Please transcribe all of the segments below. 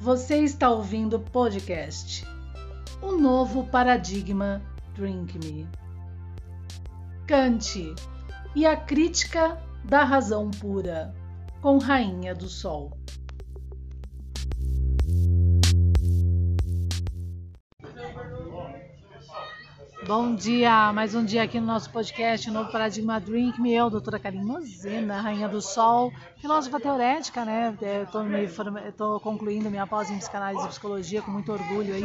Você está ouvindo o podcast O Novo Paradigma Drink Me. Kant e a Crítica da Razão Pura, com Rainha do Sol. Bom dia, mais um dia aqui no nosso podcast, o novo Paradigma Drink Me, eu, doutora Karine Mozena, Rainha do Sol, filósofa teorética, né? Estou concluindo minha pós em psicanálise e psicologia com muito orgulho aí,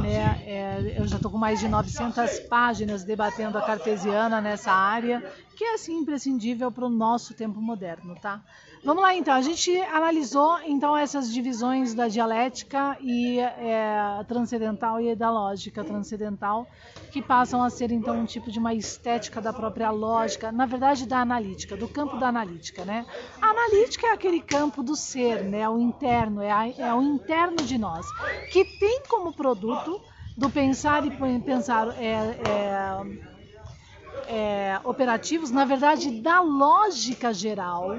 né? É, eu já estou com mais de 900 páginas debatendo a cartesiana nessa área, que é assim imprescindível para o nosso tempo moderno, tá? Vamos lá então, a gente analisou então essas divisões da dialética e é, transcendental e da lógica transcendental, que passam a ser então um tipo de uma estética da própria lógica, na verdade da analítica, do campo da analítica, né? A analítica é aquele campo do ser, né? O interno, é, a, é o interno de nós, que tem como produto do pensar e pensar é, é, é, operativos, na verdade, da lógica geral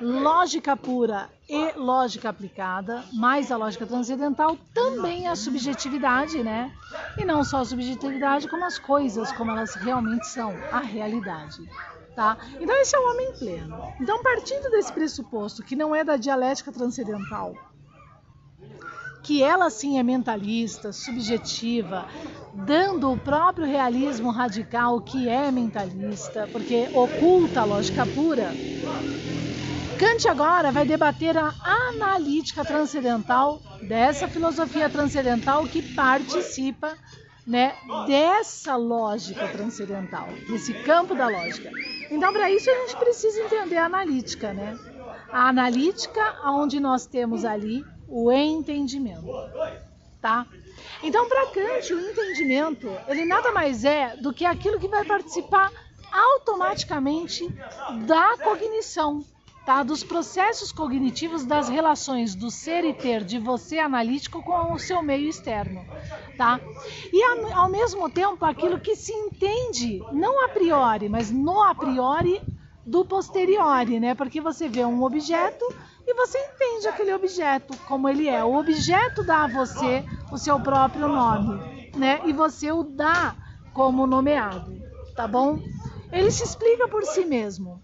lógica pura e lógica aplicada, mais a lógica transcendental, também a subjetividade, né? E não só a subjetividade, como as coisas, como elas realmente são, a realidade. Tá? Então esse é o homem pleno. Então partindo desse pressuposto que não é da dialética transcendental, que ela sim é mentalista, subjetiva, dando o próprio realismo radical que é mentalista, porque oculta a lógica pura, Kant agora vai debater a analítica transcendental dessa filosofia transcendental que participa né, dessa lógica transcendental, desse campo da lógica. Então, para isso, a gente precisa entender a analítica. Né? A analítica, onde nós temos ali o entendimento. Tá? Então, para Kant, o entendimento, ele nada mais é do que aquilo que vai participar automaticamente da cognição, tá? dos processos cognitivos das relações do ser e ter de você analítico com o seu meio externo. Tá? E ao mesmo tempo aquilo que se entende, não a priori, mas no a priori do posteriori, né? Porque você vê um objeto e você entende aquele objeto como ele é. O objeto dá a você o seu próprio nome, né? E você o dá como nomeado, tá bom? Ele se explica por si mesmo.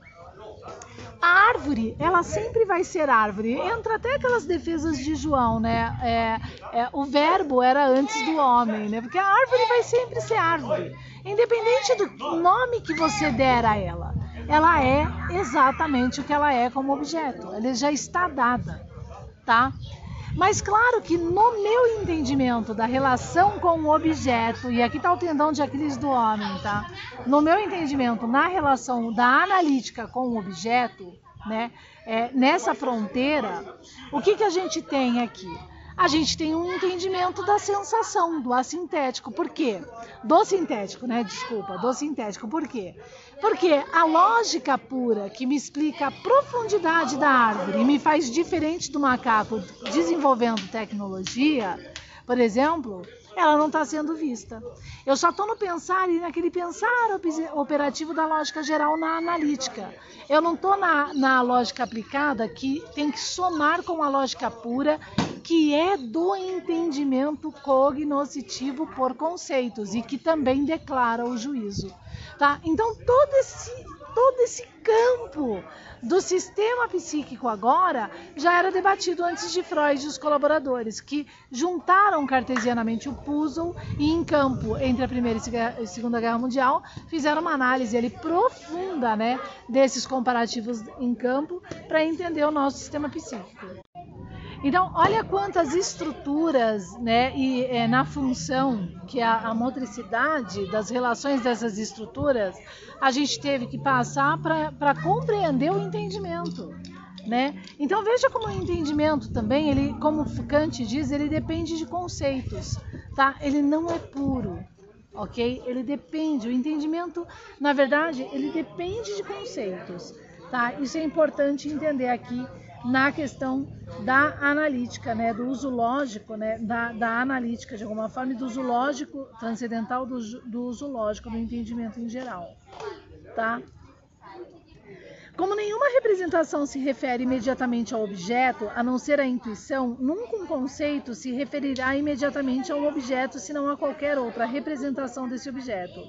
Árvore, ela sempre vai ser árvore. Entra até aquelas defesas de João, né? É, é, o verbo era antes do homem, né? Porque a árvore vai sempre ser árvore, independente do nome que você der a ela. Ela é exatamente o que ela é como objeto. Ela já está dada, tá? Mas claro que no meu entendimento da relação com o objeto, e aqui está o tendão de Aquiles do homem, tá? No meu entendimento, na relação da analítica com o objeto, né? É, nessa fronteira, o que, que a gente tem aqui? A gente tem um entendimento da sensação, do assintético. Por quê? Do sintético, né? Desculpa, do sintético. Por quê? Porque a lógica pura que me explica a profundidade da árvore e me faz diferente do macaco desenvolvendo tecnologia, por exemplo, ela não está sendo vista. Eu só estou no pensar e naquele pensar operativo da lógica geral na analítica. Eu não estou na, na lógica aplicada que tem que somar com a lógica pura, que é do entendimento cognoscitivo por conceitos e que também declara o juízo. Tá? Então todo esse, todo esse campo do sistema psíquico agora já era debatido antes de Freud e os colaboradores, que juntaram cartesianamente o puzzle e em campo entre a Primeira e a Segunda Guerra Mundial fizeram uma análise ali profunda né, desses comparativos em campo para entender o nosso sistema psíquico. Então, olha quantas estruturas, né, e é, na função que a, a, motricidade das relações dessas estruturas, a gente teve que passar para compreender o entendimento, né? Então veja como o entendimento também, ele, como Kant diz, ele depende de conceitos, tá? Ele não é puro, ok? Ele depende, o entendimento, na verdade, ele depende de conceitos, tá? Isso é importante entender aqui na questão da analítica, né, do uso lógico, né, da, da analítica de alguma forma e do uso lógico transcendental do, do uso lógico do entendimento em geral, tá? Como nenhuma representação se refere imediatamente ao objeto, a não ser a intuição, nunca um conceito se referirá imediatamente a um objeto, senão a qualquer outra representação desse objeto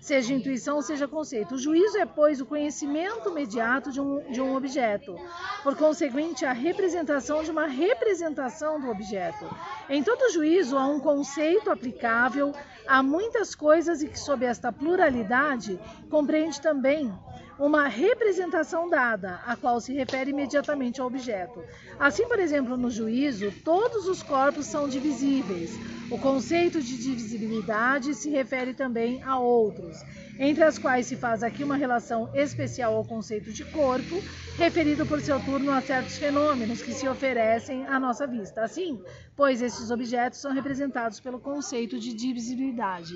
seja intuição, seja conceito. O juízo é, pois, o conhecimento imediato de um, de um objeto, por conseguinte, a representação de uma representação do objeto. Em todo juízo há um conceito aplicável a muitas coisas e que, sob esta pluralidade, compreende também uma representação dada, a qual se refere imediatamente ao objeto. Assim, por exemplo, no juízo, todos os corpos são divisíveis. O conceito de divisibilidade se refere também a outros, entre as quais se faz aqui uma relação especial ao conceito de corpo, referido por seu turno a certos fenômenos que se oferecem à nossa vista. Assim, pois esses objetos são representados pelo conceito de divisibilidade.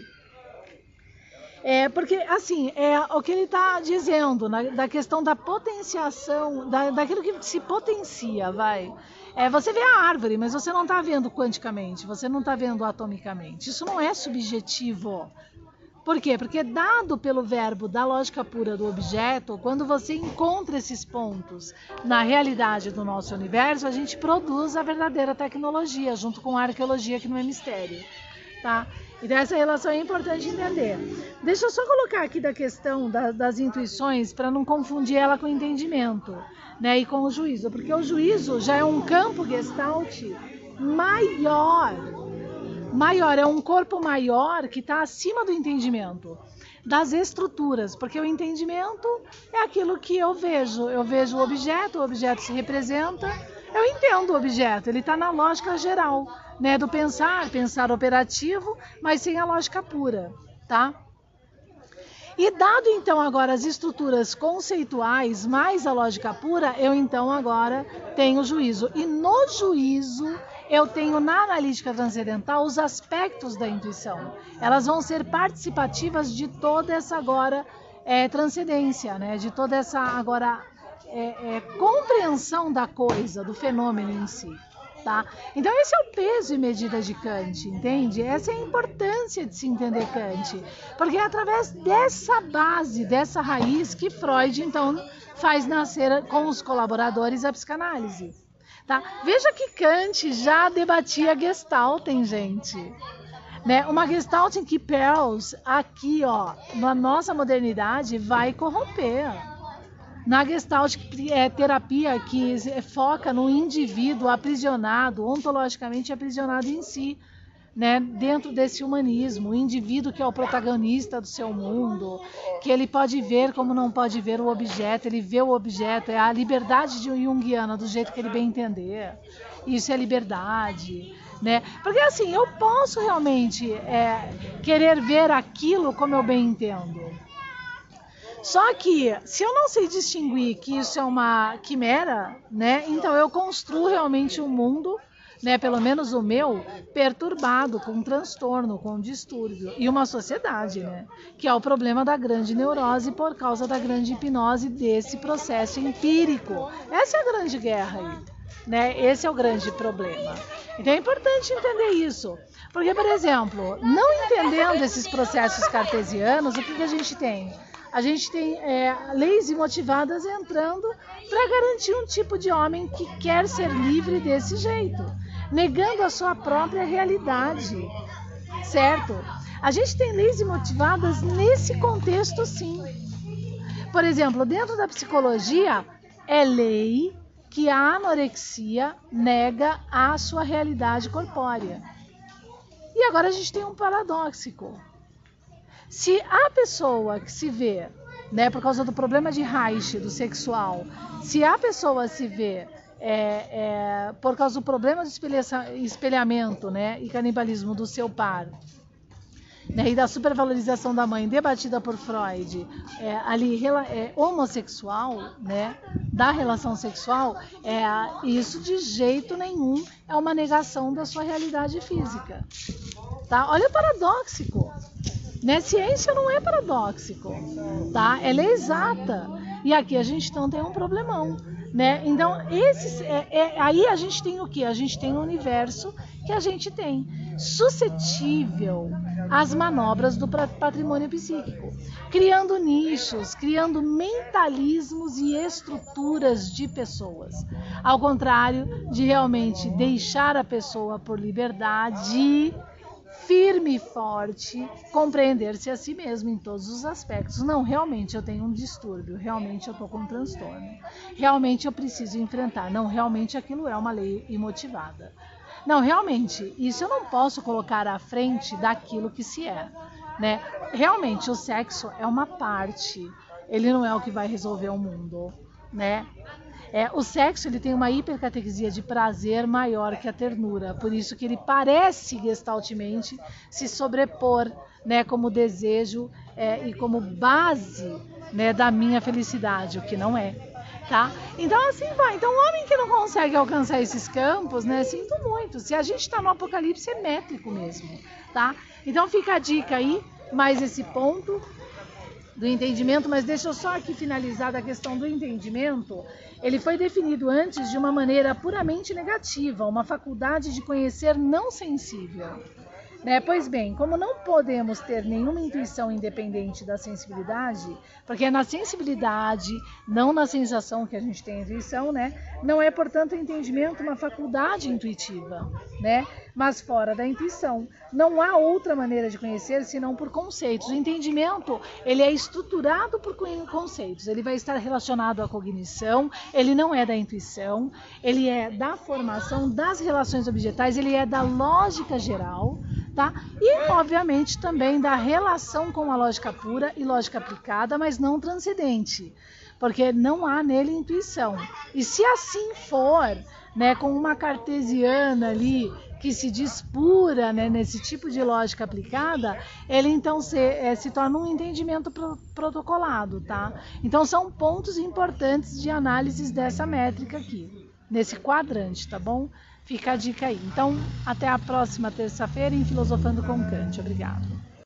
É, porque, assim, é o que ele está dizendo, na, da questão da potenciação, da, daquilo que se potencia, vai. É, você vê a árvore, mas você não está vendo quanticamente, você não está vendo atomicamente. Isso não é subjetivo. Por quê? Porque dado pelo verbo da lógica pura do objeto, quando você encontra esses pontos na realidade do nosso universo, a gente produz a verdadeira tecnologia, junto com a arqueologia, que não é mistério. Tá? Então essa relação é importante entender. Deixa eu só colocar aqui da questão da, das intuições para não confundir ela com o entendimento, né, e com o juízo, porque o juízo já é um campo gestalt maior, maior é um corpo maior que está acima do entendimento, das estruturas, porque o entendimento é aquilo que eu vejo, eu vejo o objeto, o objeto se representa, eu entendo o objeto, ele está na lógica geral né, do pensar, pensar operativo, mas sem a lógica pura, tá? E dado então agora as estruturas conceituais mais a lógica pura, eu então agora tenho juízo. E no juízo eu tenho na analítica transcendental os aspectos da intuição. Elas vão ser participativas de toda essa agora é, transcendência, né? de toda essa agora é, é, compreensão da coisa, do fenômeno em si. Tá? Então esse é o peso e medida de Kant, entende? Essa é a importância de se entender Kant, porque é através dessa base, dessa raiz que Freud então faz nascer com os colaboradores a psicanálise. Tá? Veja que Kant já debatia Gestalt, hein, gente? Né? Uma Gestalt em que Pearls, aqui, ó, na nossa modernidade, vai corromper na Gestalt é, terapia que foca no indivíduo aprisionado, ontologicamente aprisionado em si, né, dentro desse humanismo, o indivíduo que é o protagonista do seu mundo, que ele pode ver como não pode ver o objeto, ele vê o objeto, é a liberdade de Jungiana do jeito que ele bem entender. Isso é liberdade, né? Porque assim, eu posso realmente é, querer ver aquilo como eu bem entendo. Só que, se eu não sei distinguir que isso é uma quimera, né? Então eu construo realmente um mundo, né? Pelo menos o meu, perturbado, com transtorno, com distúrbio. E uma sociedade, né? Que é o problema da grande neurose por causa da grande hipnose desse processo empírico. Essa é a grande guerra aí. Né? Esse é o grande problema. Então é importante entender isso. Porque, por exemplo, não entendendo esses processos cartesianos, o que, que a gente tem? A gente tem é, leis imotivadas entrando para garantir um tipo de homem que quer ser livre desse jeito, negando a sua própria realidade, certo? A gente tem leis imotivadas nesse contexto, sim. Por exemplo, dentro da psicologia, é lei que a anorexia nega a sua realidade corpórea. E agora a gente tem um paradoxo. Se a pessoa que se vê, né, por causa do problema de Reich, do sexual, se a pessoa se vê é, é, por causa do problema de espelhamento né, e canibalismo do seu par, né, e da supervalorização da mãe debatida por Freud, é, ali é, homossexual, né, da relação sexual, é, isso de jeito nenhum é uma negação da sua realidade física. Tá? Olha o paradoxo. Né? Ciência não é paradoxico, tá? Ela é exata. E aqui a gente então tem um problemão, né? Então, esses, é, é, aí a gente tem o que? A gente tem um universo que a gente tem suscetível as manobras do patrimônio psíquico, criando nichos, criando mentalismos e estruturas de pessoas. Ao contrário de realmente deixar a pessoa por liberdade firme e forte, compreender-se a si mesmo em todos os aspectos. Não, realmente eu tenho um distúrbio, realmente eu estou com um transtorno, realmente eu preciso enfrentar. Não, realmente aquilo é uma lei imotivada. Não, realmente, isso eu não posso colocar à frente daquilo que se é. Né? Realmente, o sexo é uma parte, ele não é o que vai resolver o mundo. Né? É, o sexo ele tem uma hipercatequisia de prazer maior que a ternura, por isso que ele parece gestaltemente se sobrepor, né, como desejo é, e como base, né, da minha felicidade, o que não é, tá? Então assim vai. Então o homem que não consegue alcançar esses campos, né, sinto muito. Se a gente está no apocalipse é métrico mesmo, tá? Então fica a dica aí, mais esse ponto do entendimento, mas deixa eu só aqui finalizar da questão do entendimento. Ele foi definido antes de uma maneira puramente negativa, uma faculdade de conhecer não sensível. Né? Pois bem, como não podemos ter nenhuma intuição independente da sensibilidade, porque é na sensibilidade, não na sensação que a gente tem a intuição, né? Não é, portanto, o entendimento uma faculdade intuitiva, né? Mas fora da intuição. Não há outra maneira de conhecer senão por conceitos. O entendimento, ele é estruturado por conceitos. Ele vai estar relacionado à cognição, ele não é da intuição, ele é da formação das relações objetais, ele é da lógica geral, tá? E, obviamente, também da relação com a lógica pura e lógica aplicada, mas não transcendente, porque não há nele intuição. E se assim for, né, com uma cartesiana ali que se dispura né, nesse tipo de lógica aplicada, ele então se, é, se torna um entendimento pro, protocolado, tá? Então são pontos importantes de análise dessa métrica aqui, nesse quadrante, tá bom? Fica a dica aí. Então, até a próxima terça-feira em Filosofando com Kant. Obrigado.